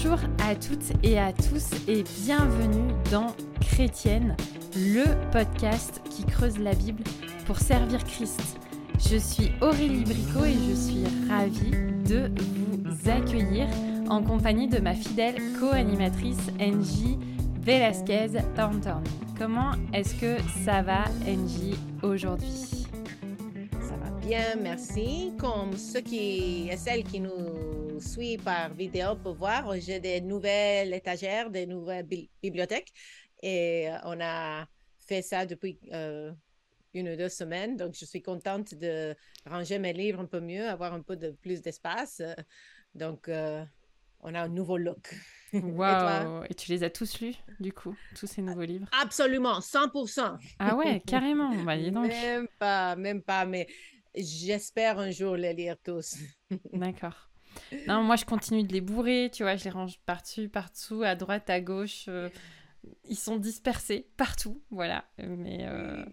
Bonjour à toutes et à tous et bienvenue dans Chrétienne, le podcast qui creuse la Bible pour servir Christ. Je suis Aurélie Bricot et je suis ravie de vous accueillir en compagnie de ma fidèle co-animatrice Angie Velasquez Thornton. Comment est-ce que ça va Angie aujourd'hui? Ça va bien, merci. Comme ceux qui et celles qui nous suivent par vidéo peuvent voir, j'ai des nouvelles étagères, des nouvelles bibliothèques et on a fait ça depuis euh, une ou deux semaines. Donc, je suis contente de ranger mes livres un peu mieux, avoir un peu de plus d'espace. Donc, euh, on a un nouveau look. Waouh et, tu les as tous lus, du coup, tous ces nouveaux livres? Absolument, 100%. Ah ouais, carrément. Bah, donc. Même pas, même pas, mais j'espère un jour les lire tous. D'accord. Non, moi, je continue de les bourrer, tu vois, je les range par-dessus, partout, à droite, à gauche. Euh, ils sont dispersés partout, voilà. Mais euh,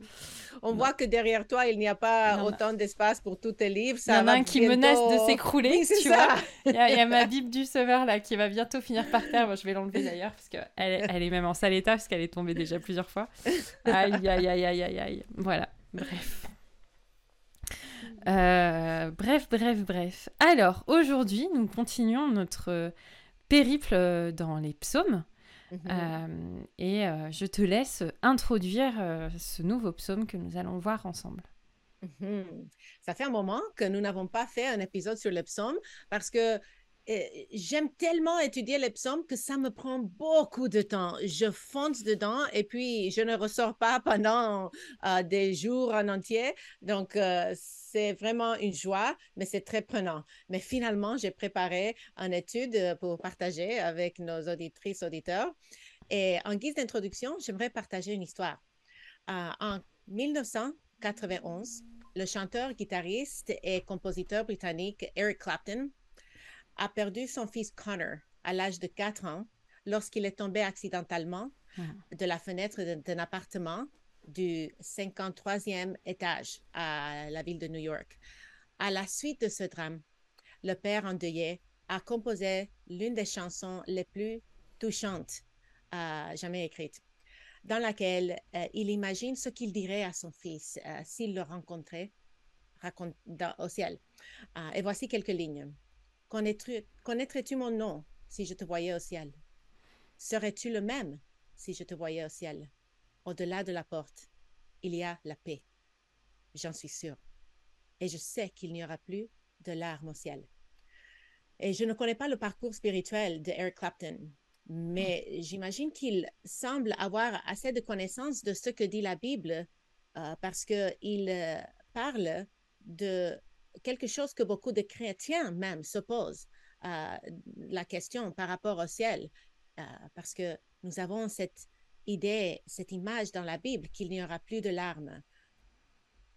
on voit que derrière toi, il n'y a pas autant d'espace pour tous tes livres. Ça il y en a un qui menace de s'écrouler, tu vois. Il y, a, ma Bible du Sauveur là qui va bientôt finir par terre. Moi, je vais l'enlever d'ailleurs parce qu'elle elle est même en sale état parce qu'elle est tombée déjà plusieurs fois. Aïe, aïe, aïe, aïe, aïe, aïe. Voilà, bref. Euh, bref, bref, bref. Alors, aujourd'hui, nous continuons notre périple dans les psaumes. Mhm. Euh, et euh, je te laisse introduire euh, ce nouveau psaume que nous allons voir ensemble. Mhm. Ça fait un moment que nous n'avons pas fait un épisode sur le psaume parce que j'aime tellement étudier les psaumes que ça me prend beaucoup de temps. Je fonce dedans et puis je ne ressors pas pendant des jours en entier. Donc, c'est vraiment une joie, mais c'est très prenant. Mais finalement, j'ai préparé une étude pour partager avec nos auditrices, auditeurs. Et en guise d'introduction, j'aimerais partager une histoire. en 1991, le chanteur, guitariste et compositeur britannique Eric Clapton a perdu son fils Connor à l'âge de 4 ans lorsqu'il est tombé accidentellement ah. de la fenêtre d'un appartement du 53e étage à la ville de New York. À la suite de ce drame, le père endeuillé a composé l'une des chansons les plus touchantes euh, jamais écrites, dans laquelle euh, il imagine ce qu'il dirait à son fils euh, s'il le rencontrait au ciel. et voici quelques lignes. Connaîtrais-tu mon nom si je te voyais au ciel? Serais-tu le même si je te voyais au ciel? Au-delà de la porte, il y a la paix. J'en suis sûre. Et je sais qu'il n'y aura plus de larmes au ciel. Et je ne connais pas le parcours spirituel de Eric Clapton, mais j'imagine qu'il semble avoir assez de connaissances de ce que dit la Bible euh, parce qu'il euh, parle de quelque chose que beaucoup de chrétiens même se posent, euh, la question par rapport au ciel, euh, parce que nous avons cette idée, cette image dans la Bible qu'il n'y aura plus de larmes.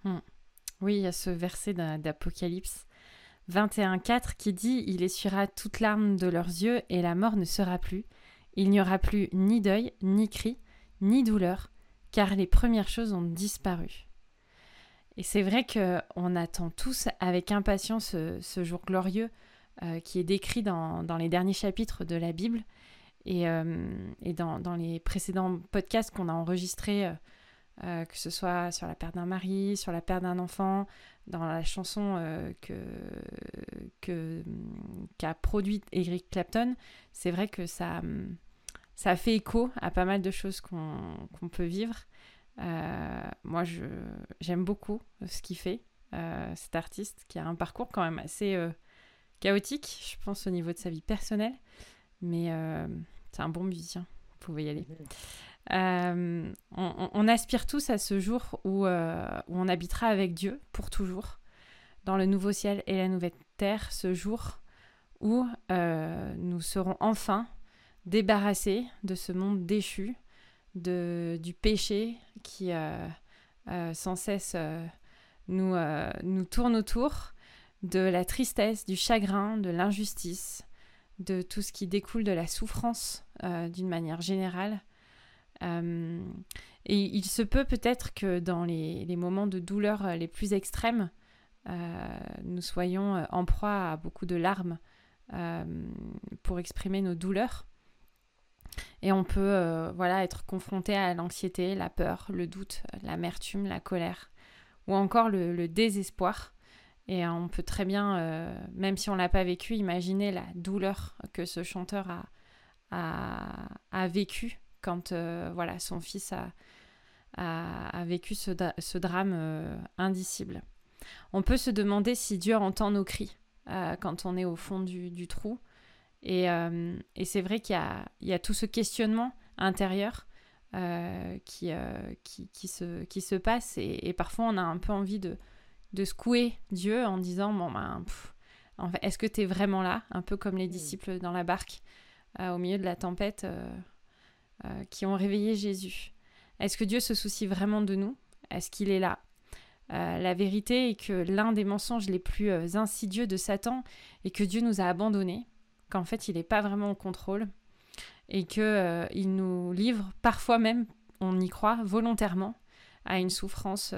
Hmm. Oui, il y a ce verset d'Apocalypse 21.4 qui dit Il essuiera toute larme de leurs yeux et la mort ne sera plus. Il n'y aura plus ni deuil, ni cri, ni douleur, car les premières choses ont disparu. Et c'est vrai qu'on attend tous avec impatience ce, jour glorieux euh, qui est décrit dans, les derniers chapitres de la Bible et, euh, dans, les précédents podcasts qu'on a enregistrés, euh, que ce soit sur la perte d'un mari, sur la perte d'un enfant, dans la chanson qu'a produite Eric Clapton, c'est vrai que ça fait écho à pas mal de choses qu'on peut vivre. Euh, moi, j'aime beaucoup ce qu'il fait, euh, cet artiste qui a un parcours quand même assez euh, chaotique, je pense, au niveau de sa vie personnelle. Mais c'est un bon musicien, vous pouvez y aller. On, aspire tous à ce jour où, où, on habitera avec Dieu pour toujours, dans le nouveau ciel et la nouvelle terre, ce jour où nous serons enfin débarrassés de ce monde déchu, de, du péché qui euh, euh, sans cesse euh, nous, nous tourne autour, de la tristesse, du chagrin, de l'injustice, de tout ce qui découle de la souffrance d'une manière générale. et il se peut peut-être que dans les, les, moments de douleur les plus extrêmes, nous soyons en proie à beaucoup de larmes pour exprimer nos douleurs. Et on peut voilà, être confronté à l'anxiété, la peur, le doute, l'amertume, la colère, ou encore le, désespoir. Et on peut très bien, même si on ne l'a pas vécu, imaginer la douleur que ce chanteur a, a, vécu quand voilà, son fils a, a, vécu ce, drame euh, indicible. On peut se demander si Dieu entend nos cris euh, quand on est au fond du, trou. Euh, et, c'est vrai qu'il y, a, tout ce questionnement intérieur qui, qui, se, qui se passe. Et, parfois, on a un peu envie de, de secouer Dieu en disant Bon, ben, en fait, est-ce que tu es vraiment là? Un peu comme les mm. disciples dans la barque au milieu de la tempête qui ont réveillé Jésus. Est-ce que Dieu se soucie vraiment de nous? Est-ce qu'il est là? Euh, La vérité est que l'un des mensonges les plus euh, insidieux de Satan est que Dieu nous a abandonnés, qu'en fait il n'est pas vraiment au contrôle et qu'il euh, nous livre parfois même, on y croit, volontairement à une souffrance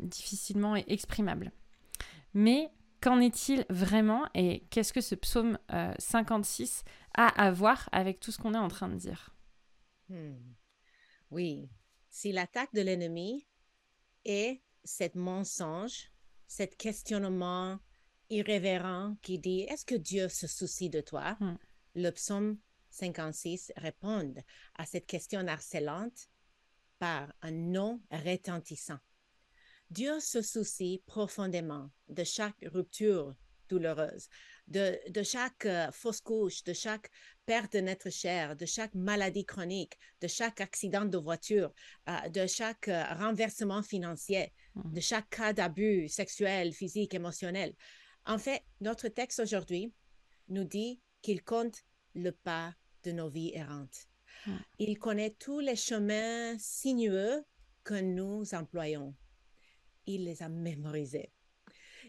difficilement exprimable. Mais qu'en est-il vraiment et qu'est-ce que ce psaume 56 a à voir avec tout ce qu'on est en train de dire? Hmm. Oui, si l'attaque de l'ennemi est cet mensonge, cet questionnement irrévérent qui dit est-ce que Dieu se soucie de toi? Hmm. Le psaume 56 répond à cette question harcelante par un non retentissant. Dieu se soucie profondément de chaque rupture douloureuse, de, chaque euh, fausse couche, de chaque perte de notre chair, de chaque maladie chronique, de chaque accident de voiture, euh, de chaque euh, renversement financier, mmh. de chaque cas d'abus sexuel, physique, émotionnel. En fait, notre texte aujourd'hui nous dit qu'il compte le pas de nos vies errantes. Il connaît tous les chemins sinueux que nous employons. Il les a mémorisés.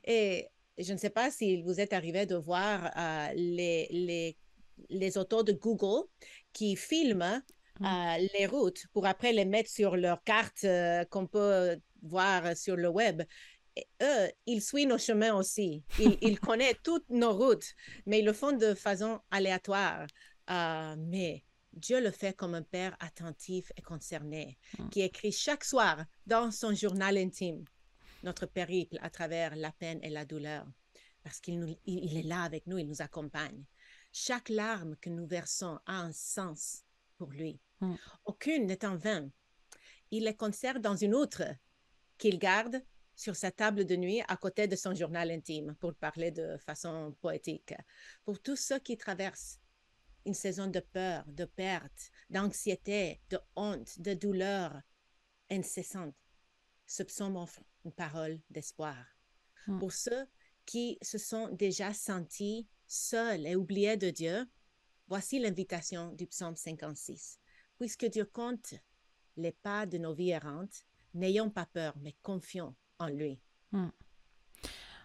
Et je ne sais pas si vous êtes arrivé de voir euh, les, les, les, auteurs de Google qui filment euh, les routes pour après les mettre sur leur carte euh, qu'on peut voir sur le web. Eux, ils suivent nos chemins aussi. Ils, ils connaissent toutes nos routes, mais ils le font de façon aléatoire. mais Dieu le fait comme un père attentif et concerné, mmh. qui écrit chaque soir dans son journal intime notre périple à travers la peine et la douleur, parce qu'il il est là avec nous, il nous accompagne. Chaque larme que nous versons a un sens pour lui. Mm. Aucune n'est en vain. Il les conserve dans une autre qu'il garde sur sa table de nuit à côté de son journal intime, pour parler de façon poétique. Pour tous ceux qui traversent une saison de peur, de perte, d'anxiété, de honte, de douleur incessante, ce psaume offre une parole d'espoir. Hmm. Pour ceux qui se sont déjà sentis seuls et oubliés de Dieu, voici l'invitation du psaume 56. Puisque Dieu compte les pas de nos vies errantes, n'ayons pas peur, mais confions lui. Hmm.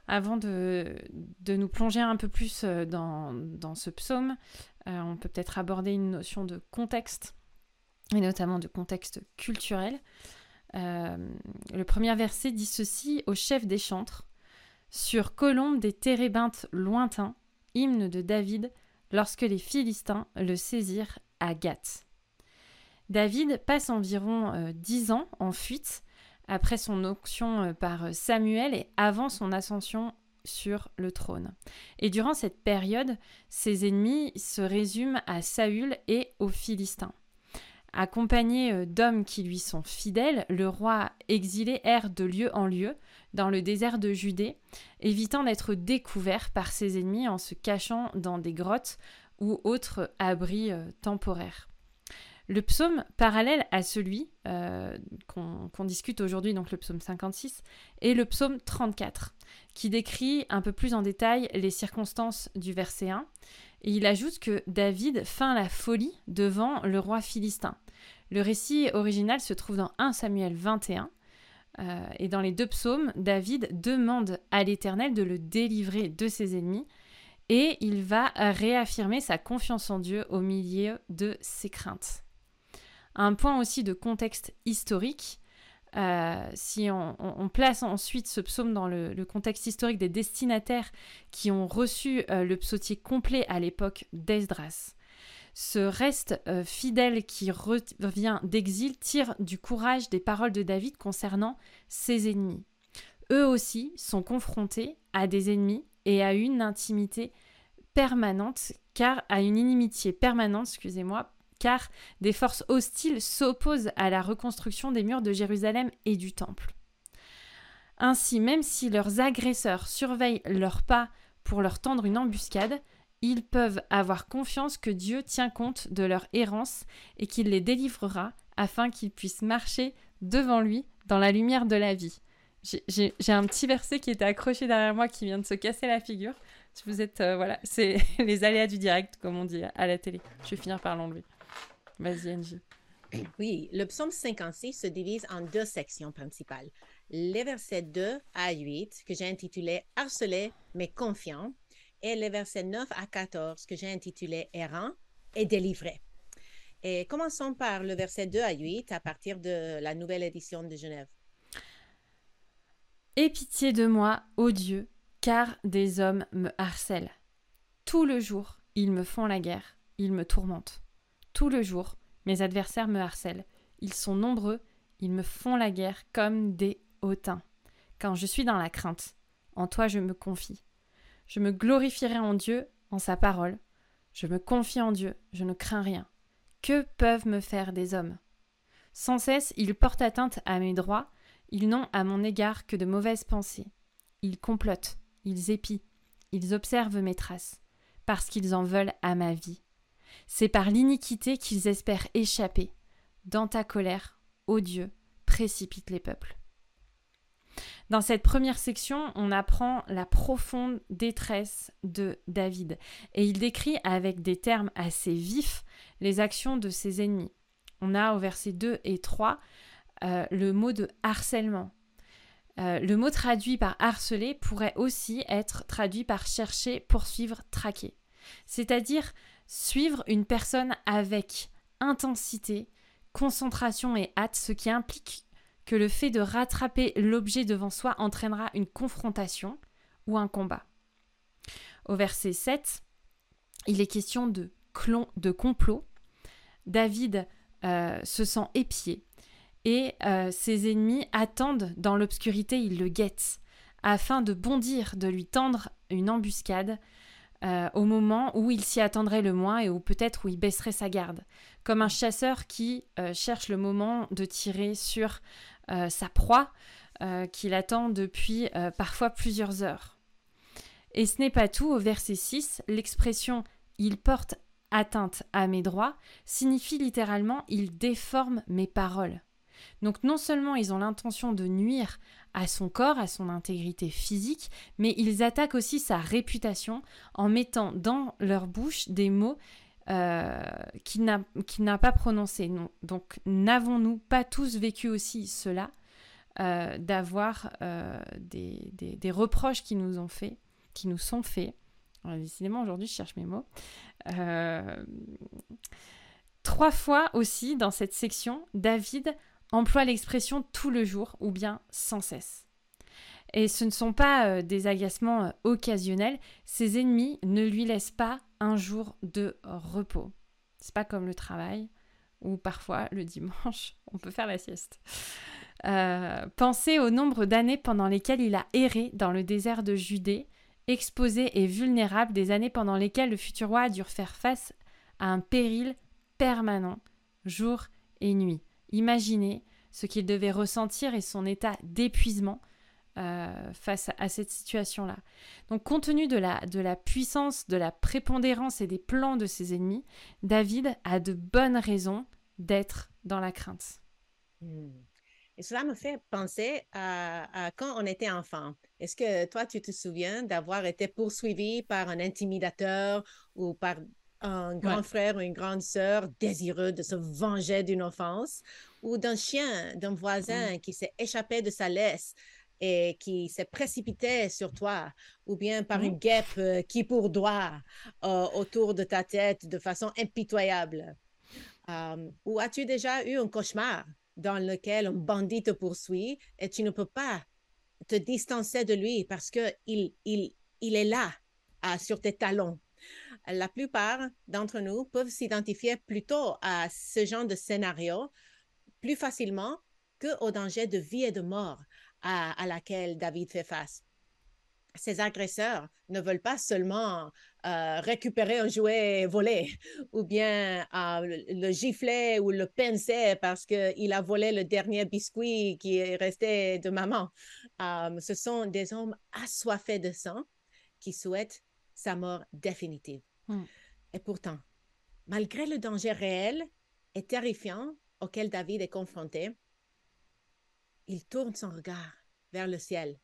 Avant de, de, nous plonger un peu plus euh, dans, dans ce psaume, euh, on peut peut-être aborder une notion de contexte, et notamment de contexte culturel. Euh, le premier verset dit ceci au chef des chantres Sur colombe des térébintes lointains, hymne de David, lorsque les Philistins le saisirent à Gath. David passe environ dix ans en fuite après son onction euh, par Samuel et avant son ascension sur le trône. Et durant cette période, ses ennemis se résument à Saül et aux Philistins. Accompagné euh, d'hommes qui lui sont fidèles, le roi exilé erre de lieu en lieu dans le désert de Judée, évitant d'être découvert par ses ennemis en se cachant dans des grottes ou autres abris euh, temporaires. Le psaume parallèle à celui euh, qu'on discute aujourd'hui, donc le psaume 56, est le psaume 34, qui décrit un peu plus en détail les circonstances du verset 1. Et il ajoute que David feint la folie devant le roi philistin. Le récit original se trouve dans 1 Samuel 21. Euh, et dans les deux psaumes, David demande à l'Éternel de le délivrer de ses ennemis et il va réaffirmer sa confiance en Dieu au milieu de ses craintes. Un point aussi de contexte historique, euh, si on, place ensuite ce psaume dans le, contexte historique des destinataires qui ont reçu euh, le psautier complet à l'époque d'Esdras, ce reste euh, fidèle qui revient d'exil tire du courage des paroles de David concernant ses ennemis. Eux aussi sont confrontés à des ennemis et à une intimité permanente, car à une inimitié permanente, excusez-moi, car des forces hostiles s'opposent à la reconstruction des murs de Jérusalem et du Temple. Ainsi, même si leurs agresseurs surveillent leurs pas pour leur tendre une embuscade, ils peuvent avoir confiance que Dieu tient compte de leur errance et qu'il les délivrera afin qu'ils puissent marcher devant lui dans la lumière de la vie. J'ai un petit verset qui était accroché derrière moi qui vient de se casser la figure. Vous êtes, euh, voilà, c'est les aléas du direct, comme on dit à la télé. Je vais finir par l'enlever. Vas-y, Angie. Oui, le psaume 56 se divise en deux sections principales. Les versets 2 à 8, que j'ai intitulé Harcelé mais confiant, et les versets 9 à 14, que j'ai intitulé Errant et délivré. Et commençons par le verset 2 à 8 à partir de la nouvelle édition de Genève. Aie pitié de moi, ô Dieu, car des hommes me harcèlent. Tout le jour, ils me font la guerre, ils me tourmentent. Tout le jour, mes adversaires me harcèlent. Ils sont nombreux, ils me font la guerre comme des hautains. Quand je suis dans la crainte, en toi je me confie. Je me glorifierai en Dieu, en sa parole. Je me confie en Dieu, je ne crains rien. Que peuvent me faire des hommes? Sans cesse, ils portent atteinte à mes droits, ils n'ont à mon égard que de mauvaises pensées. Ils complotent, ils épient, ils observent mes traces, parce qu'ils en veulent à ma vie. C'est par l'iniquité qu'ils espèrent échapper. Dans ta colère, ô Dieu, précipite les peuples. Dans cette première section, on apprend la profonde détresse de David et il décrit avec des termes assez vifs les actions de ses ennemis. On a au verset 2 et 3 euh, le mot de harcèlement. Euh, le mot traduit par harceler pourrait aussi être traduit par chercher, poursuivre, traquer. C'est-à-dire Suivre une personne avec intensité, concentration et hâte, ce qui implique que le fait de rattraper l'objet devant soi entraînera une confrontation ou un combat. Au verset 7, il est question de, de complot. David euh, se sent épié et euh, ses ennemis attendent dans l'obscurité, ils le guettent afin de bondir, de lui tendre une embuscade euh, au moment où il s'y attendrait le moins et où peut-être où il baisserait sa garde, comme un chasseur qui euh, cherche le moment de tirer sur euh, sa proie qu'il attend depuis parfois plusieurs heures. Et ce n'est pas tout, au verset 6, l'expression il porte atteinte à mes droits signifie littéralement il déforme mes paroles. Donc non seulement ils ont l'intention de nuire à son corps, à son intégrité physique, mais ils attaquent aussi sa réputation en mettant dans leur bouche des mots euh, qu'il n'a pas prononcés. Donc n'avons-nous pas tous vécu aussi cela, euh, d'avoir euh, des, reproches qui nous ont fait, qui nous sont faits? Décidément, aujourd'hui, je cherche mes mots. Trois fois aussi dans cette section, David emploie l'expression tout le jour ou bien sans cesse. Et ce ne sont pas euh, des agacements euh, occasionnels, ses ennemis ne lui laissent pas un jour de repos. C'est pas comme le travail, où parfois le dimanche on peut faire la sieste. Euh, pensez au nombre d'années pendant lesquelles il a erré dans le désert de Judée, exposé et vulnérable, des années pendant lesquelles le futur roi a dû faire face à un péril permanent, jour et nuit. Imaginez ce qu'il devait ressentir et son état d'épuisement euh, face à cette situation-là. Donc compte tenu de la, de la puissance, de la prépondérance et des plans de ses ennemis, David a de bonnes raisons d'être dans la crainte. Hmm. Et cela me fait penser à, quand on était enfant. Est-ce que toi, tu te souviens d'avoir été poursuivi par un intimidateur ou par un grand frère ou une grande sœur désireux de se venger d'une offense, ou d'un chien, d'un voisin mmh. qui s'est échappé de sa laisse et qui s'est précipité sur toi, ou bien par mmh. une guêpe euh, qui pourdoit euh, autour de ta tête de façon impitoyable. ou as-tu déjà eu un cauchemar dans lequel un bandit te poursuit et tu ne peux pas te distancer de lui parce que il, il, il est là sur tes talons? La plupart d'entre nous peuvent s'identifier plutôt à ce genre de scénario plus facilement que au danger de vie et de mort à, à laquelle David fait face ces agresseurs ne veulent pas seulement euh, récupérer un jouet volé ou bien euh, le gifler ou le pincer parce qu'il a volé le dernier biscuit qui est resté de maman. Euh, ce sont des hommes assoiffés de sang qui souhaitent sa mort définitive. Hmm. Et pourtant, malgré le danger réel et terrifiant auquel David est confronté, il tourne son regard vers le ciel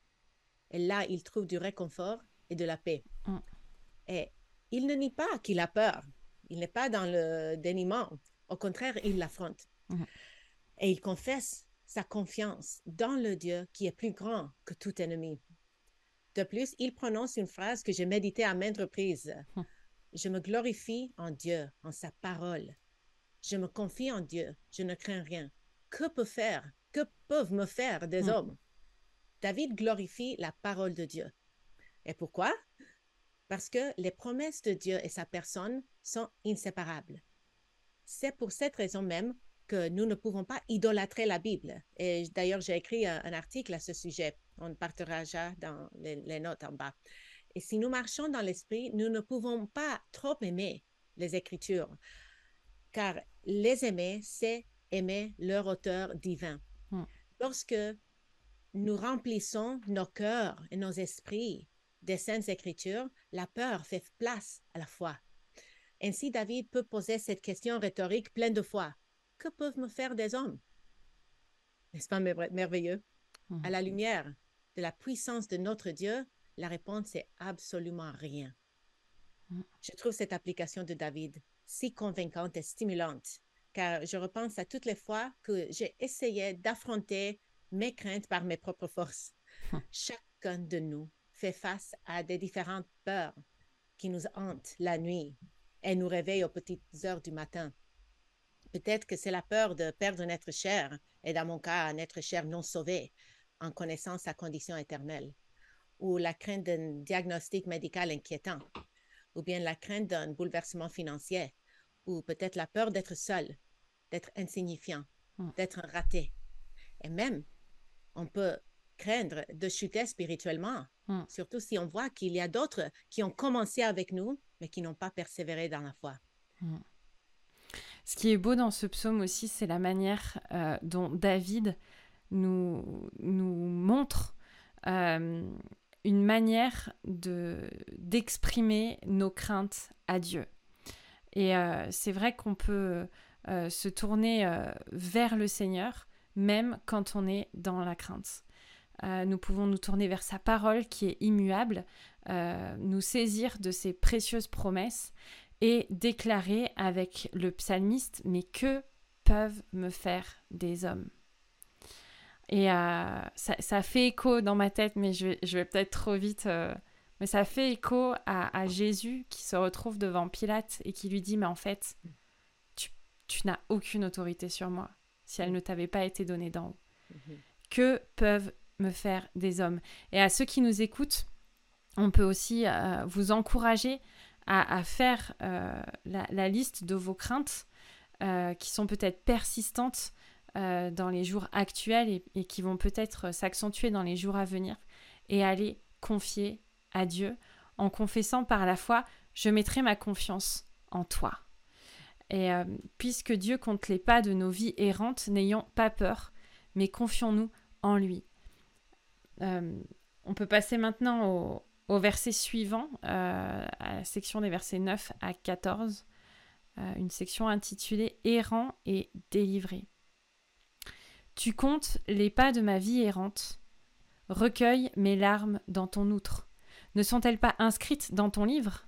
et là, il trouve du réconfort et de la paix. Mm. Et il ne nie pas qu'il a peur. Il n'est pas dans le déniement. Au contraire, il l'affronte. Mm. Et il confesse sa confiance dans le Dieu qui est plus grand que tout ennemi. De plus, il prononce une phrase que j'ai méditée à maintes reprises. Mm. Je me glorifie en Dieu, en sa parole. Je me confie en Dieu. Je ne crains rien. Que peut faire, que peuvent me faire des hommes? David glorifie la parole de Dieu. Et pourquoi? Parce que les promesses de Dieu et sa personne sont inséparables. C'est pour cette raison même que nous ne pouvons pas idolâtrer la Bible. Et d'ailleurs, j'ai écrit un, article à ce sujet. On partagera dans les, notes en bas. Et si nous marchons dans l'esprit, nous ne pouvons pas trop aimer les Écritures, car les aimer, c'est aimer leur auteur divin. Hmm. Lorsque nous remplissons nos cœurs et nos esprits des saintes écritures, la peur fait place à la foi. Ainsi, David peut poser cette question rhétorique pleine de foi. Que peuvent me faire des hommes? N'est-ce pas merveilleux? À la mhm. lumière de la puissance de notre Dieu, la réponse est absolument rien. Mhm. Je trouve cette application de David si convaincante et stimulante, car je repense à toutes les fois que j'ai essayé d'affronter mes craintes par mes propres forces. Hum. Chacun de nous fait face à des différentes peurs qui nous hantent la nuit et nous réveillent aux petites heures du matin. Peut-être que c'est la peur de perdre un être cher, et dans mon cas, un être cher non sauvé, en connaissant sa condition éternelle, ou la crainte d'un diagnostic médical inquiétant, ou bien la crainte d'un bouleversement financier, ou peut-être la peur d'être seul, d'être insignifiant, hum. d'être raté, et même on peut craindre de chuter spirituellement, hmm. surtout si on voit qu'il y a d'autres qui ont commencé avec nous, mais qui n'ont pas persévéré dans la foi. Hmm. Ce qui est beau dans ce psaume aussi, c'est la manière euh, dont David nous, nous montre euh, une manière de, d'exprimer nos craintes à Dieu. Et euh, c'est vrai qu'on peut se tourner vers le Seigneur même quand on est dans la crainte. Euh, nous pouvons nous tourner vers sa parole qui est immuable, euh, nous saisir de ses précieuses promesses et déclarer avec le psalmiste, mais que peuvent me faire des hommes? Et euh, ça, fait écho dans ma tête, mais je vais, peut-être trop vite, mais ça fait écho à, Jésus qui se retrouve devant Pilate et qui lui dit, mais en fait, tu n'as aucune autorité sur moi si elle ne t'avait pas été donnée d'en haut. Que peuvent me faire des hommes? Et à ceux qui nous écoutent, on peut aussi euh, vous encourager à, faire euh, la, liste de vos craintes euh, qui sont peut-être persistantes dans les jours actuels et, qui vont peut-être s'accentuer dans les jours à venir et aller confier à Dieu en confessant par la foi, je mettrai ma confiance en toi. Et euh, puisque Dieu compte les pas de nos vies errantes, n'ayons pas peur, mais confions-nous en lui. Euh, on peut passer maintenant au, verset suivant, euh, à la section des versets 9 à 14, une section intitulée Errant et délivré. Tu comptes les pas de ma vie errante, recueille mes larmes dans ton outre. Ne sont-elles pas inscrites dans ton livre?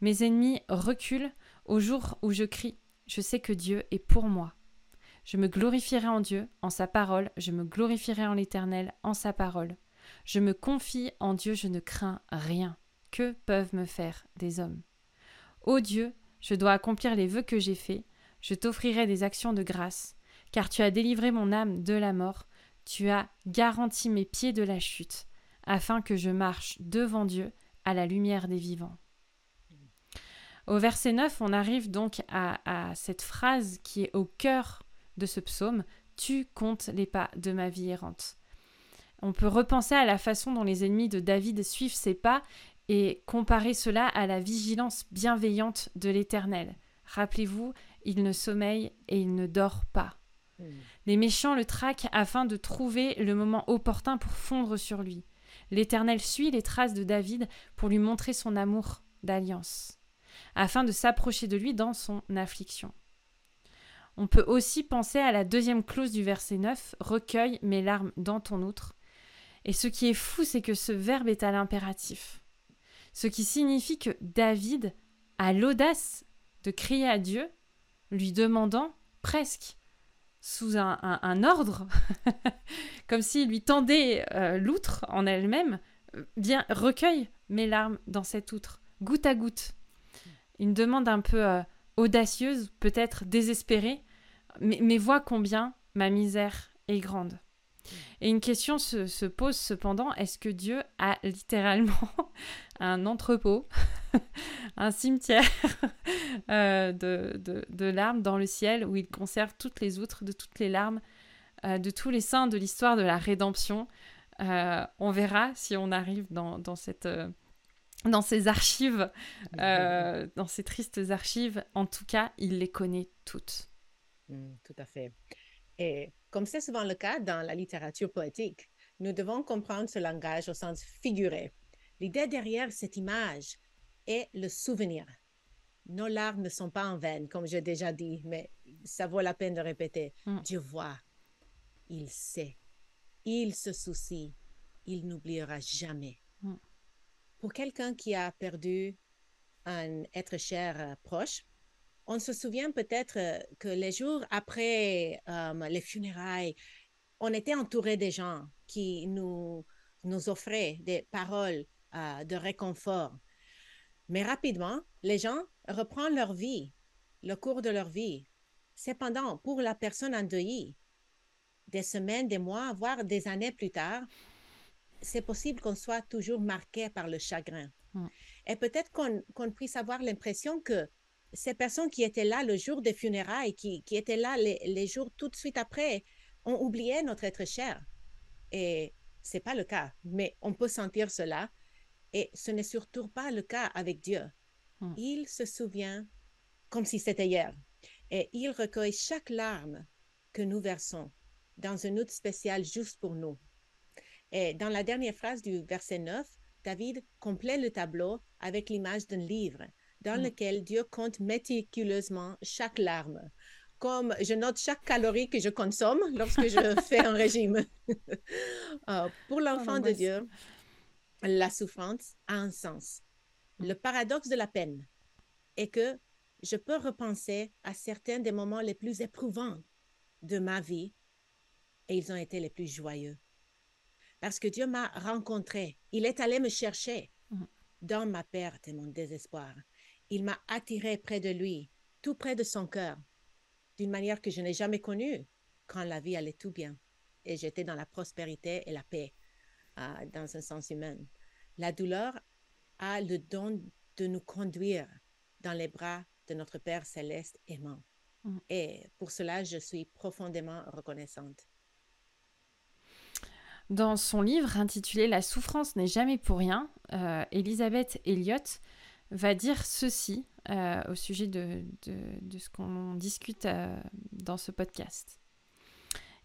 Mes ennemis reculent au jour où je crie, je sais que Dieu est pour moi. Je me glorifierai en Dieu, en sa parole, je me glorifierai en l'Éternel, en sa parole. Je me confie en Dieu, je ne crains rien. Que peuvent me faire des hommes? Ô Dieu, je dois accomplir les vœux que j'ai faits, je t'offrirai des actions de grâce, car tu as délivré mon âme de la mort, tu as garanti mes pieds de la chute, afin que je marche devant Dieu à la lumière des vivants. Au verset 9, on arrive donc à, cette phrase qui est au cœur de ce psaume, Tu comptes les pas de ma vie errante. On peut repenser à la façon dont les ennemis de David suivent ses pas et comparer cela à la vigilance bienveillante de l'Éternel. Rappelez-vous, il ne sommeille et il ne dort pas. Hmm. Les méchants le traquent afin de trouver le moment opportun pour fondre sur lui. L'Éternel suit les traces de David pour lui montrer son amour d'alliance, afin de s'approcher de lui dans son affliction. On peut aussi penser à la deuxième clause du verset 9, Recueille mes larmes dans ton outre. Et ce qui est fou, c'est que ce verbe est à l'impératif. Ce qui signifie que David a l'audace de crier à Dieu, lui demandant presque sous un, ordre, comme s'il lui tendait euh, l'outre en elle-même, bien recueille mes larmes dans cette outre, goutte à goutte. Une demande un peu euh, audacieuse, peut-être désespérée, mais, mais vois combien ma misère est grande. Et une question se, pose cependant, est-ce que Dieu a littéralement un entrepôt, un cimetière euh, de, larmes dans le ciel où il conserve toutes les outres de toutes les larmes euh, de tous les saints de l'histoire de la rédemption? Euh, On verra si on arrive dans, cette dans ces archives, dans ces tristes archives. En tout cas, il les connaît toutes. Mmh, tout à fait. Et comme c'est souvent le cas dans la littérature poétique, nous devons comprendre ce langage au sens figuré. L'idée derrière cette image est le souvenir. Nos larmes ne sont pas en vain, comme j'ai déjà dit, mais ça vaut la peine de répéter. Mm. Dieu voit, il sait, il se soucie, il n'oubliera jamais. Mm. Pour quelqu'un qui a perdu un être cher euh, proche, on se souvient peut-être euh, que les jours après euh, les funérailles, on était entouré des gens qui nous, nous offraient des paroles euh, de réconfort. Mais rapidement, les gens reprennent leur vie, le cours de leur vie. Cependant, pour la personne endeuillée, des semaines, des mois, voire des années plus tard, c'est possible qu'on soit toujours marqué par le chagrin. Mm. Et peut-être qu'on puisse avoir l'impression que ces personnes qui étaient là le jour des funérailles, qui, qui étaient là les, jours tout de suite après, ont oublié notre être cher. Et c'est pas le cas, mais on peut sentir cela. Et ce n'est surtout pas le cas avec Dieu. Hmm. Il se souvient comme si c'était hier. Et il recueille chaque larme que nous versons dans une outre spéciale juste pour nous. Et dans la dernière phrase du verset 9, David complète le tableau avec l'image d'un livre dans mm. lequel Dieu compte méticuleusement chaque larme, comme je note chaque calorie que je consomme lorsque je fais un régime. Euh, pour oh, l'enfant de Dieu, la souffrance a un sens. Mm. Le paradoxe de la peine est que je peux repenser à certains des moments les plus éprouvants de ma vie et ils ont été les plus joyeux. Parce que Dieu m'a rencontré, il est allé me chercher mm. dans ma perte et mon désespoir il m'a attiré près de lui, tout près de son cœur, d'une manière que je n'ai jamais connue quand la vie allait tout bien et j'étais dans la prospérité et la paix, euh, dans un sens humain. La douleur a le don de nous conduire dans les bras de notre Père céleste aimant. Mm. Et pour cela, je suis profondément reconnaissante. Dans son livre intitulé La souffrance n'est jamais pour rien, euh, Elisabeth Elliott va dire ceci euh, au sujet de, ce qu'on discute euh, dans ce podcast.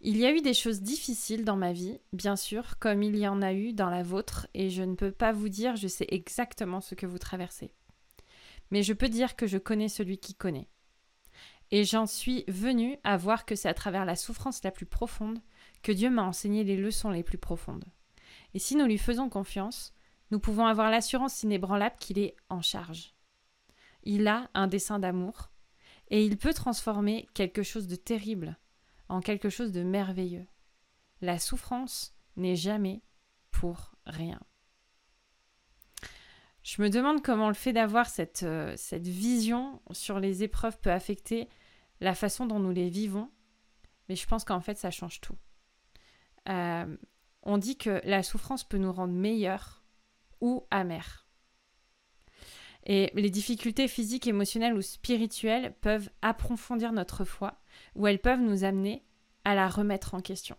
Il y a eu des choses difficiles dans ma vie, bien sûr, comme il y en a eu dans la vôtre, et je ne peux pas vous dire je sais exactement ce que vous traversez. Mais je peux dire que je connais celui qui connaît. Et j'en suis venue à voir que c'est à travers la souffrance la plus profonde que Dieu m'a enseigné les leçons les plus profondes. Et si nous lui faisons confiance, nous pouvons avoir l'assurance inébranlable qu'il est en charge. Il a un dessein d'amour et il peut transformer quelque chose de terrible en quelque chose de merveilleux. La souffrance n'est jamais pour rien. Je me demande comment le fait d'avoir cette, euh, vision sur les épreuves peut affecter la façon dont nous les vivons mais je pense qu'en fait, ça change tout. Euh, on dit que la souffrance peut nous rendre meilleurs ou amers. Et les difficultés physiques, émotionnelles ou spirituelles peuvent approfondir notre foi ou elles peuvent nous amener à la remettre en question.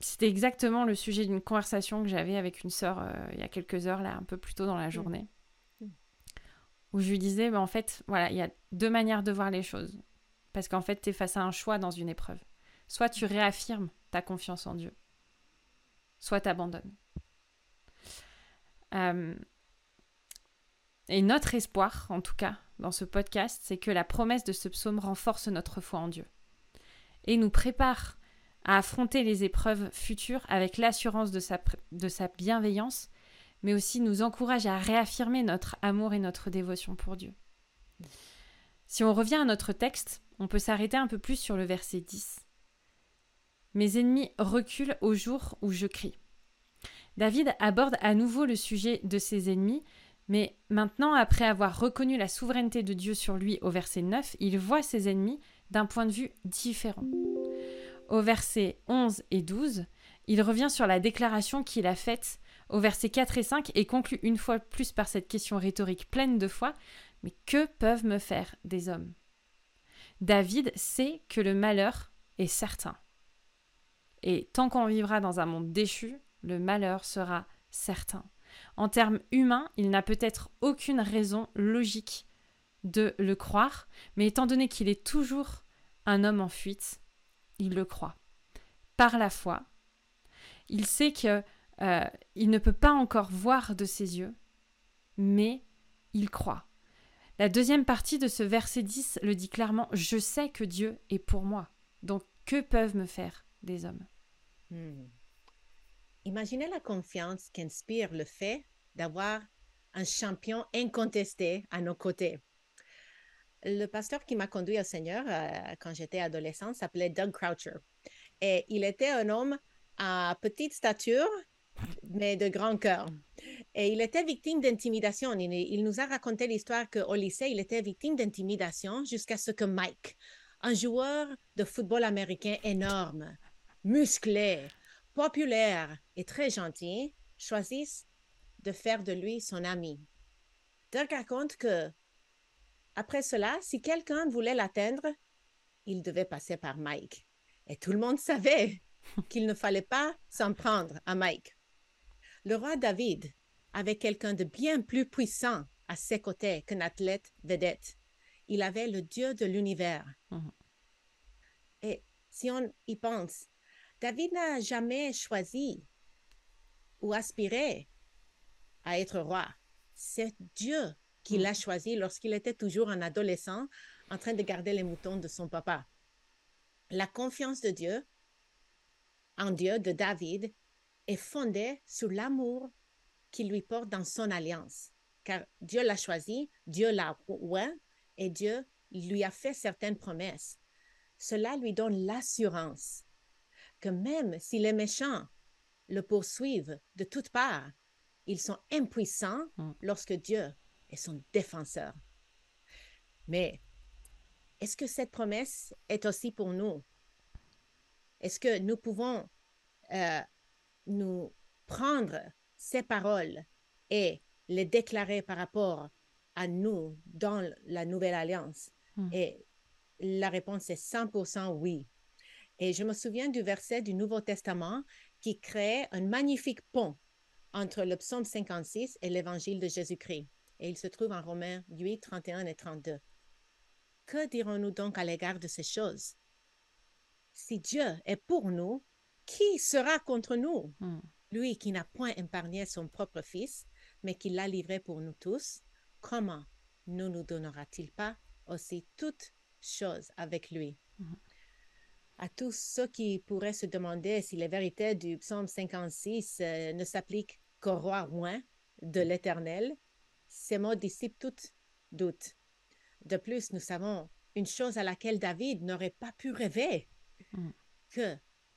C'était exactement le sujet d'une conversation que j'avais avec une sœur euh, il y a quelques heures, là, un peu plus tôt dans la mmh. journée, mmh. où je lui disais, bah, en fait, voilà, il y a deux manières de voir les choses. Parce qu'en fait, tu es face à un choix dans une épreuve. Soit tu réaffirmes ta confiance en Dieu, soit tu abandonnes. Euh, et notre espoir, en tout cas, dans ce podcast, c'est que la promesse de ce psaume renforce notre foi en Dieu et nous prépare à affronter les épreuves futures avec l'assurance de sa, de sa bienveillance, mais aussi nous encourage à réaffirmer notre amour et notre dévotion pour Dieu. Si on revient à notre texte, on peut s'arrêter un peu plus sur le verset 10. Mes ennemis reculent au jour où je crie. David aborde à nouveau le sujet de ses ennemis, mais maintenant, après avoir reconnu la souveraineté de Dieu sur lui au verset 9, il voit ses ennemis d'un point de vue différent. Au verset 11 et 12, il revient sur la déclaration qu'il a faite au verset 4 et 5 et conclut une fois plus par cette question rhétorique pleine de foi, mais que peuvent me faire des hommes? David sait que le malheur est certain. Et tant qu'on vivra dans un monde déchu, le malheur sera certain. En termes humains, il n'a peut-être aucune raison logique de le croire, mais étant donné qu'il est toujours un homme en fuite, il le croit. Par la foi, il sait que euh, il ne peut pas encore voir de ses yeux, mais il croit. La deuxième partie de ce verset 10 le dit clairement Je sais que Dieu est pour moi. Donc, que peuvent me faire des hommes? Hmm. Imaginez la confiance qu'inspire le fait d'avoir un champion incontesté à nos côtés. Le pasteur qui m'a conduit au Seigneur euh, quand j'étais adolescente s'appelait Doug Croucher. Et il était un homme à petite stature, mais de grand cœur. Et il était victime d'intimidation. Il, il, nous a raconté l'histoire qu'au lycée, il était victime d'intimidation jusqu'à ce que Mike, un joueur de football américain énorme, musclé, populaire et très gentil, choisisse de faire de lui son ami. Doug raconte que, après cela, si quelqu'un voulait l'atteindre, il devait passer par Mike. Et tout le monde savait qu'il ne fallait pas s'en prendre à Mike. Le roi David avait quelqu'un de bien plus puissant à ses côtés qu'un athlète vedette. Il avait le Dieu de l'univers. Mhm. Et si on y pense, David n'a jamais choisi ou aspiré à être roi. C'est Dieu qui l'a mm. choisi lorsqu'il était toujours un adolescent en train de garder les moutons de son papa. La confiance de Dieu en Dieu de David est fondée sur l'amour qu'il lui porte dans son alliance. Car Dieu l'a choisi, Dieu l'a oint et Dieu lui a fait certaines promesses. Cela lui donne l'assurance que même si les méchants le poursuivent de toutes parts, ils sont impuissants mm. lorsque Dieu est son défenseur. Mais est-ce que cette promesse est aussi pour nous? Est-ce que nous pouvons euh, nous prendre ces paroles et les déclarer par rapport à nous dans la nouvelle alliance? Mm. Et la réponse est 100% oui. Et je me souviens du verset du Nouveau Testament qui crée un magnifique pont entre le psaume 56 et l'évangile de Jésus-Christ. Et il se trouve en Romains 8, 31 et 32. Que dirons-nous donc à l'égard de ces choses? Si Dieu est pour nous, qui sera contre nous? Hmm. Lui qui n'a point épargné son propre Fils, mais qui l'a livré pour nous tous, comment ne nous donnera-t-il pas aussi toutes choses avec lui? Hmm à tous ceux qui pourraient se demander si les vérités du psaume 56 euh, ne s'appliquent qu'au roi loin de l'Éternel, ces mots dissipent tout doute. De plus, nous savons une chose à laquelle David n'aurait pas pu rêver, mm. que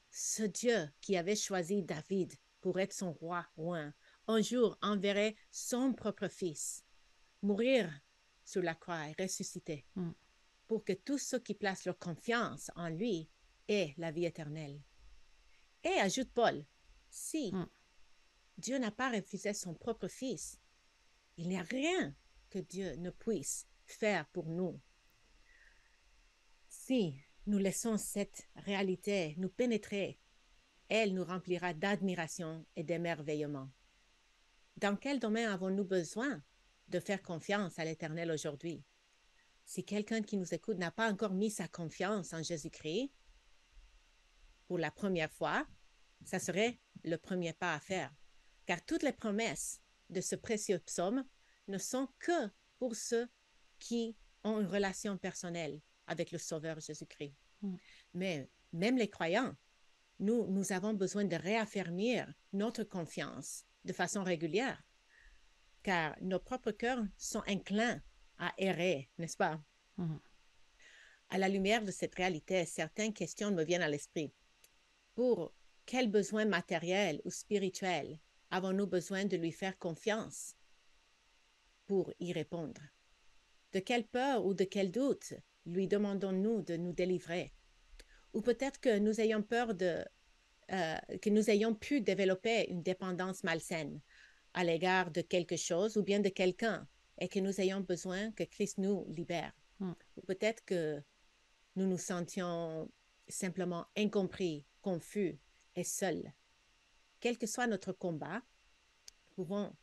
ce Dieu qui avait choisi David pour être son roi loin, un jour enverrait son propre fils mourir sur la croix et ressusciter. Mm. pour que tous ceux qui placent leur confiance en lui aient la vie éternelle. Et ajoute Paul, si Mm. Dieu n'a pas refusé son propre Fils, il n'y a rien que Dieu ne puisse faire pour nous. Si nous laissons cette réalité nous pénétrer, elle nous remplira d'admiration et d'émerveillement. Dans quel domaine avons-nous besoin de faire confiance à l'Éternel aujourd'hui? Si quelqu'un qui nous écoute n'a pas encore mis sa confiance en Jésus-Christ pour la première fois, ça serait le premier pas à faire. Car toutes les promesses de ce précieux psaume ne sont que pour ceux qui ont une relation personnelle avec le Sauveur Jésus-Christ. Mm. Mais même les croyants, nous, nous avons besoin de réaffirmer notre confiance de façon régulière, car nos propres cœurs sont inclins à errer, n'est-ce pas? Mhm. À la lumière de cette réalité, certaines questions me viennent à l'esprit. Pour quels besoins matériels ou spirituels avons-nous besoin de lui faire confiance pour y répondre? De quelle peur ou de quel doute lui demandons-nous de nous délivrer? Ou peut-être que nous ayons peur de, euh, que nous ayons pu développer une dépendance malsaine à l'égard de quelque chose ou bien de quelqu'un et que nous ayons besoin que Christ nous libère. Mm. Ou peut-être que nous nous sentions simplement incompris, confus et seuls. Quel que soit notre combat, nous pouvons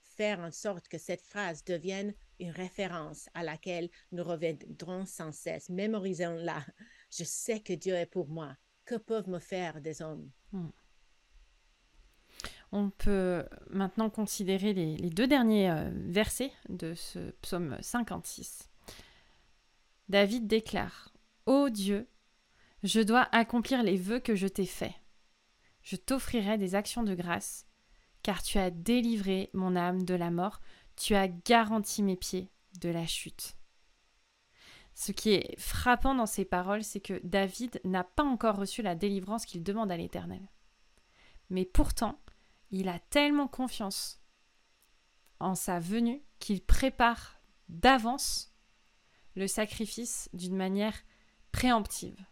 faire en sorte que cette phrase devienne une référence à laquelle nous reviendrons sans cesse. Mémorisons-la. Je sais que Dieu est pour moi. Que peuvent me faire des hommes? On peut maintenant considérer les, les deux derniers euh, versets de ce psaume 56. David déclare Ô Dieu, je dois accomplir les vœux que je t'ai faits. Je t'offrirai des actions de grâce, car tu as délivré mon âme de la mort, tu as garanti mes pieds de la chute. Ce qui est frappant dans ces paroles, c'est que David n'a pas encore reçu la délivrance qu'il demande à l'Éternel. Mais pourtant, il a tellement confiance en sa venue qu'il prépare d'avance le sacrifice d'une manière préemptive.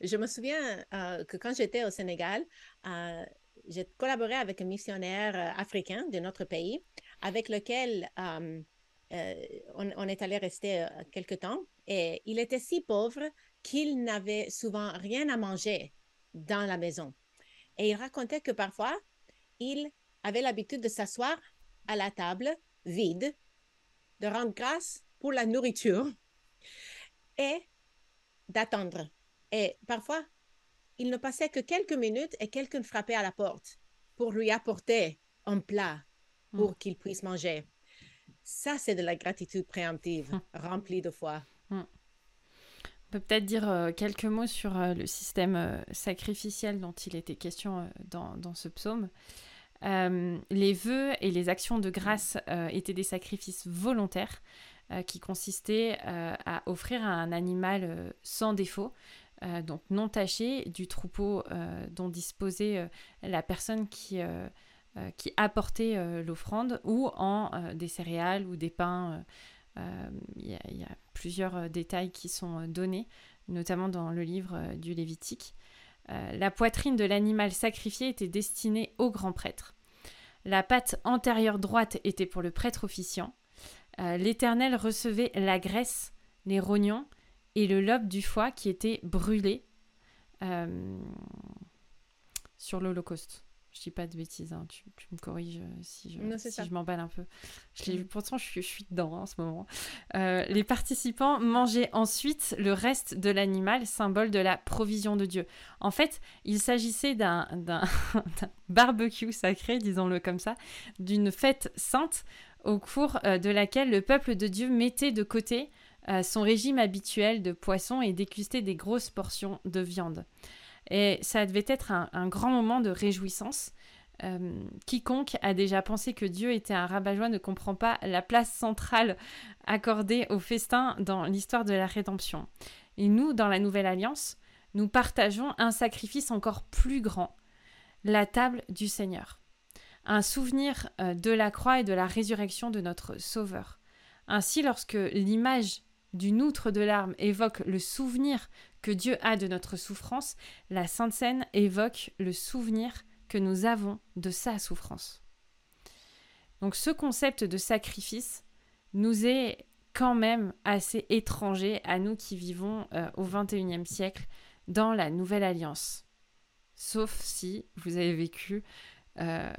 Je me souviens euh, que quand j'étais au Sénégal, euh, j'ai collaboré avec un missionnaire euh, africain de notre pays, avec lequel on, on est allé rester quelque temps. Et il était si pauvre qu'il n'avait souvent rien à manger dans la maison. Et il racontait que parfois, il avait l'habitude de s'asseoir à la table vide, de rendre grâce pour la nourriture et d'attendre. Et parfois, il ne passait que quelques minutes et quelqu'un frappait à la porte pour lui apporter un plat pour Mm. qu'il puisse manger. Ça, c'est de la gratitude préemptive, remplie de foi. On peut peut-être dire euh, quelques mots sur euh, le système euh, sacrificiel dont il était question dans, dans ce psaume. Les vœux et les actions de grâce étaient des sacrifices volontaires qui consistaient à offrir un animal sans défaut, euh, donc non taché, du troupeau euh, dont disposait euh, la personne qui, qui apportait l'offrande, ou en des céréales ou des pains. Il y, a- plusieurs détails qui sont donnés, notamment dans le livre du Lévitique. La poitrine de l'animal sacrifié était destinée au grand prêtre. La patte antérieure droite était pour le prêtre officiant. L'Éternel recevait la graisse, les rognons et le lobe du foie qui était brûlé euh, sur l'Holocauste. Je dis pas de bêtises, hein, tu, tu me corriges euh, si je, Non, c'est si ça. je m'emballe un peu. Je vu, pourtant je suis, je suis dedans hein, en ce moment. Euh, les participants mangeaient ensuite le reste de l'animal, symbole de la provision de Dieu. En fait, il s'agissait d'un barbecue sacré, disons-le comme ça, d'une fête sainte au cours de laquelle le peuple de Dieu mettait de côté euh, son régime habituel de poisson et dégustait des grosses portions de viande. Et ça devait être un, un grand moment de réjouissance. Euh, quiconque a déjà pensé que Dieu était un rabat-joie ne comprend pas la place centrale accordée au festin dans l'histoire de la rédemption. Et nous, dans la Nouvelle Alliance, nous partageons un sacrifice encore plus grand, la table du Seigneur. Un souvenir euh, de la croix et de la résurrection de notre Sauveur. Ainsi, lorsque l'image d'une outre de larmes évoque le souvenir que Dieu a de notre souffrance, la Sainte Seine évoque le souvenir que nous avons de sa souffrance. Donc ce concept de sacrifice nous est quand même assez étranger à nous qui vivons euh, au XXIe siècle dans la Nouvelle Alliance. Sauf si vous avez vécu... Euh,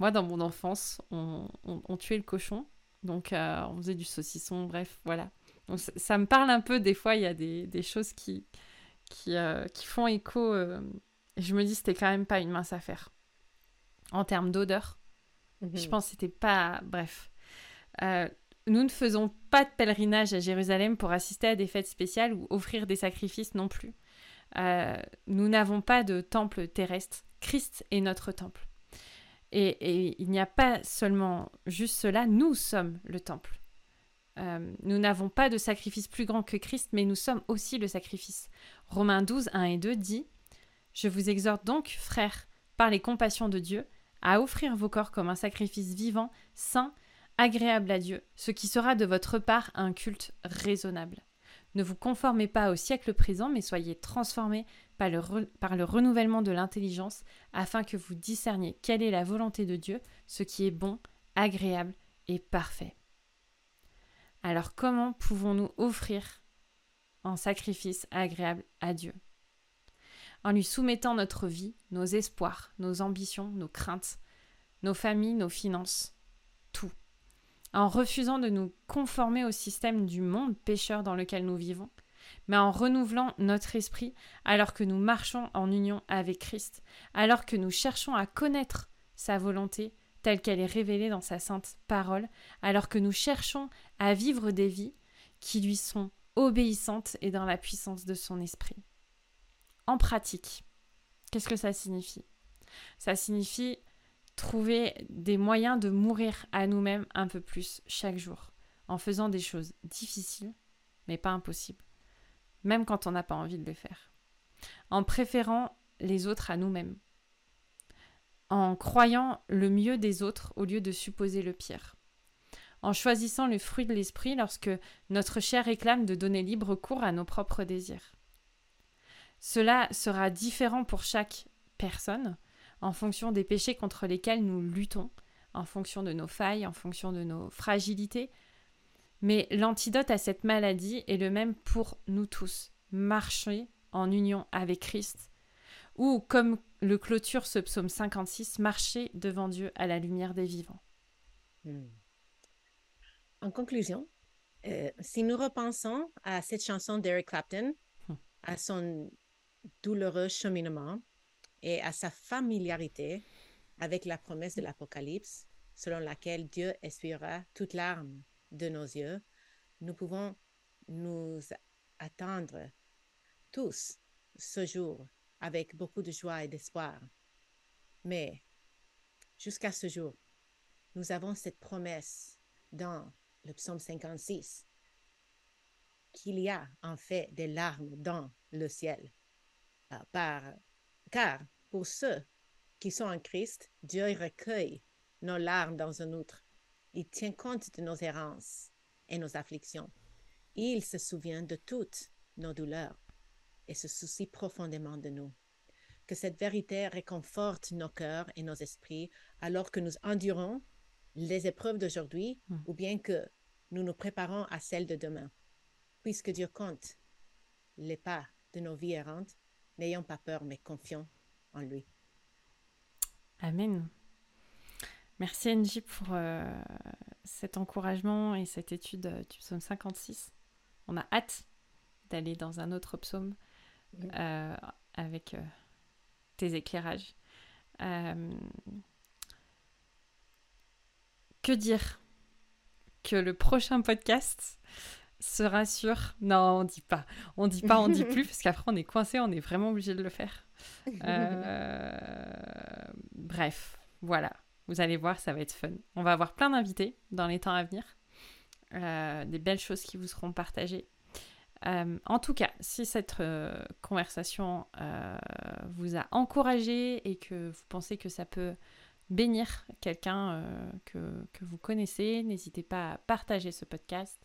moi, dans mon enfance, on, tuait le cochon. Donc, euh, on faisait du saucisson, bref, voilà. Donc, ça, me parle un peu, des fois, il y a des, choses qui, qui, qui, font écho. je me dis, c'était quand même pas une mince affaire. En termes d'odeur, je mhm. pense que c'était pas. Bref. Euh, nous ne faisons pas de pèlerinage à Jérusalem pour assister à des fêtes spéciales ou offrir des sacrifices non plus. Euh, nous n'avons pas de temple terrestre. Christ est notre temple. Et, il n'y a pas seulement juste cela, nous sommes le temple. Euh, nous n'avons pas de sacrifice plus grand que Christ, mais nous sommes aussi le sacrifice. Romains 12, 1 et 2 dit Je vous exhorte donc, frères, par les compassions de Dieu, à offrir vos corps comme un sacrifice vivant, saint, agréable à Dieu, ce qui sera de votre part un culte raisonnable. Ne vous conformez pas au siècle présent, mais soyez transformés par le, par le renouvellement de l'intelligence, afin que vous discerniez quelle est la volonté de Dieu, ce qui est bon, agréable et parfait. Alors comment pouvons-nous offrir un sacrifice agréable à Dieu? En lui soumettant notre vie, nos espoirs, nos ambitions, nos craintes, nos familles, nos finances, tout. En refusant de nous conformer au système du monde pécheur dans lequel nous vivons, mais en renouvelant notre esprit alors que nous marchons en union avec Christ, alors que nous cherchons à connaître sa volonté telle qu'elle est révélée dans sa sainte parole, alors que nous cherchons à vivre des vies qui lui sont obéissantes et dans la puissance de son esprit. En pratique. Qu'est-ce que ça signifie? Ça signifie trouver des moyens de mourir à nous-mêmes un peu plus chaque jour, en faisant des choses difficiles, mais pas impossibles, même quand on n'a pas envie de les faire, en préférant les autres à nous-mêmes, en croyant le mieux des autres au lieu de supposer le pire, en choisissant le fruit de l'esprit lorsque notre chair réclame de donner libre cours à nos propres désirs, cela sera différent pour chaque personne en fonction des péchés contre lesquels nous luttons, en fonction de nos failles, en fonction de nos fragilités. Mais l'antidote à cette maladie est le même pour nous tous. Marcher en union avec Christ. Ou, comme le clôture ce psaume 56, marcher devant Dieu à la lumière des vivants. Hmm. En conclusion, euh, si nous repensons à cette chanson d'Eric Clapton, hmm. à son douloureux cheminement et à sa familiarité avec la promesse de l'Apocalypse, selon laquelle Dieu essuiera toute larme de nos yeux, nous pouvons nous attendre tous ce jour avec beaucoup de joie et d'espoir. Mais jusqu'à ce jour, nous avons cette promesse dans le psaume 56 qu'il y a en fait des larmes dans le ciel. Ah, par, car pour ceux qui sont en Christ, Dieu recueille nos larmes dans un outre. Il tient compte de nos errances et nos afflictions. Il se souvient de toutes nos douleurs et se soucie profondément de nous. Que cette vérité réconforte nos cœurs et nos esprits alors que nous endurons les épreuves d'aujourd'hui hmm. ou bien que nous nous préparons à celles de demain. Puisque Dieu compte les pas de nos vies errantes, N'ayons pas peur, mais confions en lui. Amen. Merci Angie pour euh, cet encouragement et cette étude euh, du psaume 56. On a hâte d'aller dans un autre psaume euh, avec tes éclairages. Que dire Que le prochain podcast sera sûr. Non, on dit pas. On dit pas, on dit plus, parce qu'après on est coincé, on est vraiment obligé de le faire. Euh, bref, voilà. Vous allez voir, ça va être fun. On va avoir plein d'invités dans les temps à venir. Euh, des belles choses qui vous seront partagées. Euh, en tout cas, si cette conversation vous a encouragé et que vous pensez que ça peut bénir quelqu'un que, que, vous connaissez, n'hésitez pas à partager ce podcast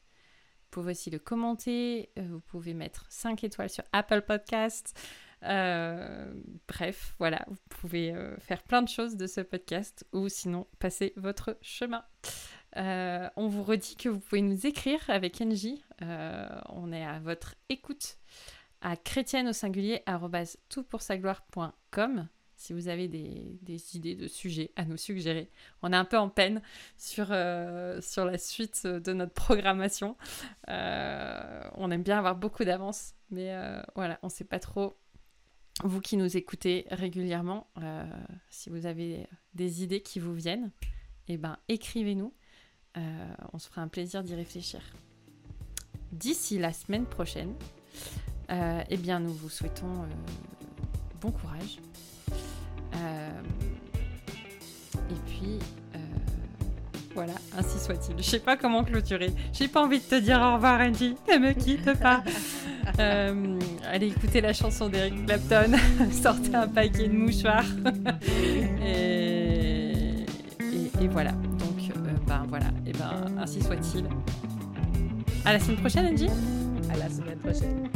pouvez aussi le commenter, vous pouvez mettre 5 étoiles sur Apple Podcast. bref, voilà, vous pouvez faire plein de choses de ce podcast ou sinon passer votre chemin. on vous redit que vous pouvez nous écrire avec NJ. on est à votre écoute à chrétienne au singulier toutpoursagloire.com si vous avez des, idées de sujets à nous suggérer. On est un peu en peine sur, euh, la suite de notre programmation. Euh, on aime bien avoir beaucoup d'avance, mais euh, voilà, on ne sait pas trop. Vous qui nous écoutez régulièrement, si vous avez des idées qui vous viennent, eh ben, écrivez-nous. on se fera un plaisir d'y réfléchir. D'ici la semaine prochaine, eh bien, nous vous souhaitons bon courage et puis, euh, voilà, ainsi soit-il. Je sais pas comment clôturer. J'ai pas envie de te dire au revoir, Angie. Ne me quitte pas. Euh, allez écouter la chanson d'Eric Clapton. Sortez un paquet de mouchoirs. et, et, voilà. Donc, ben voilà. Et ben, ainsi soit-il. À la semaine prochaine, Angie. À la semaine prochaine.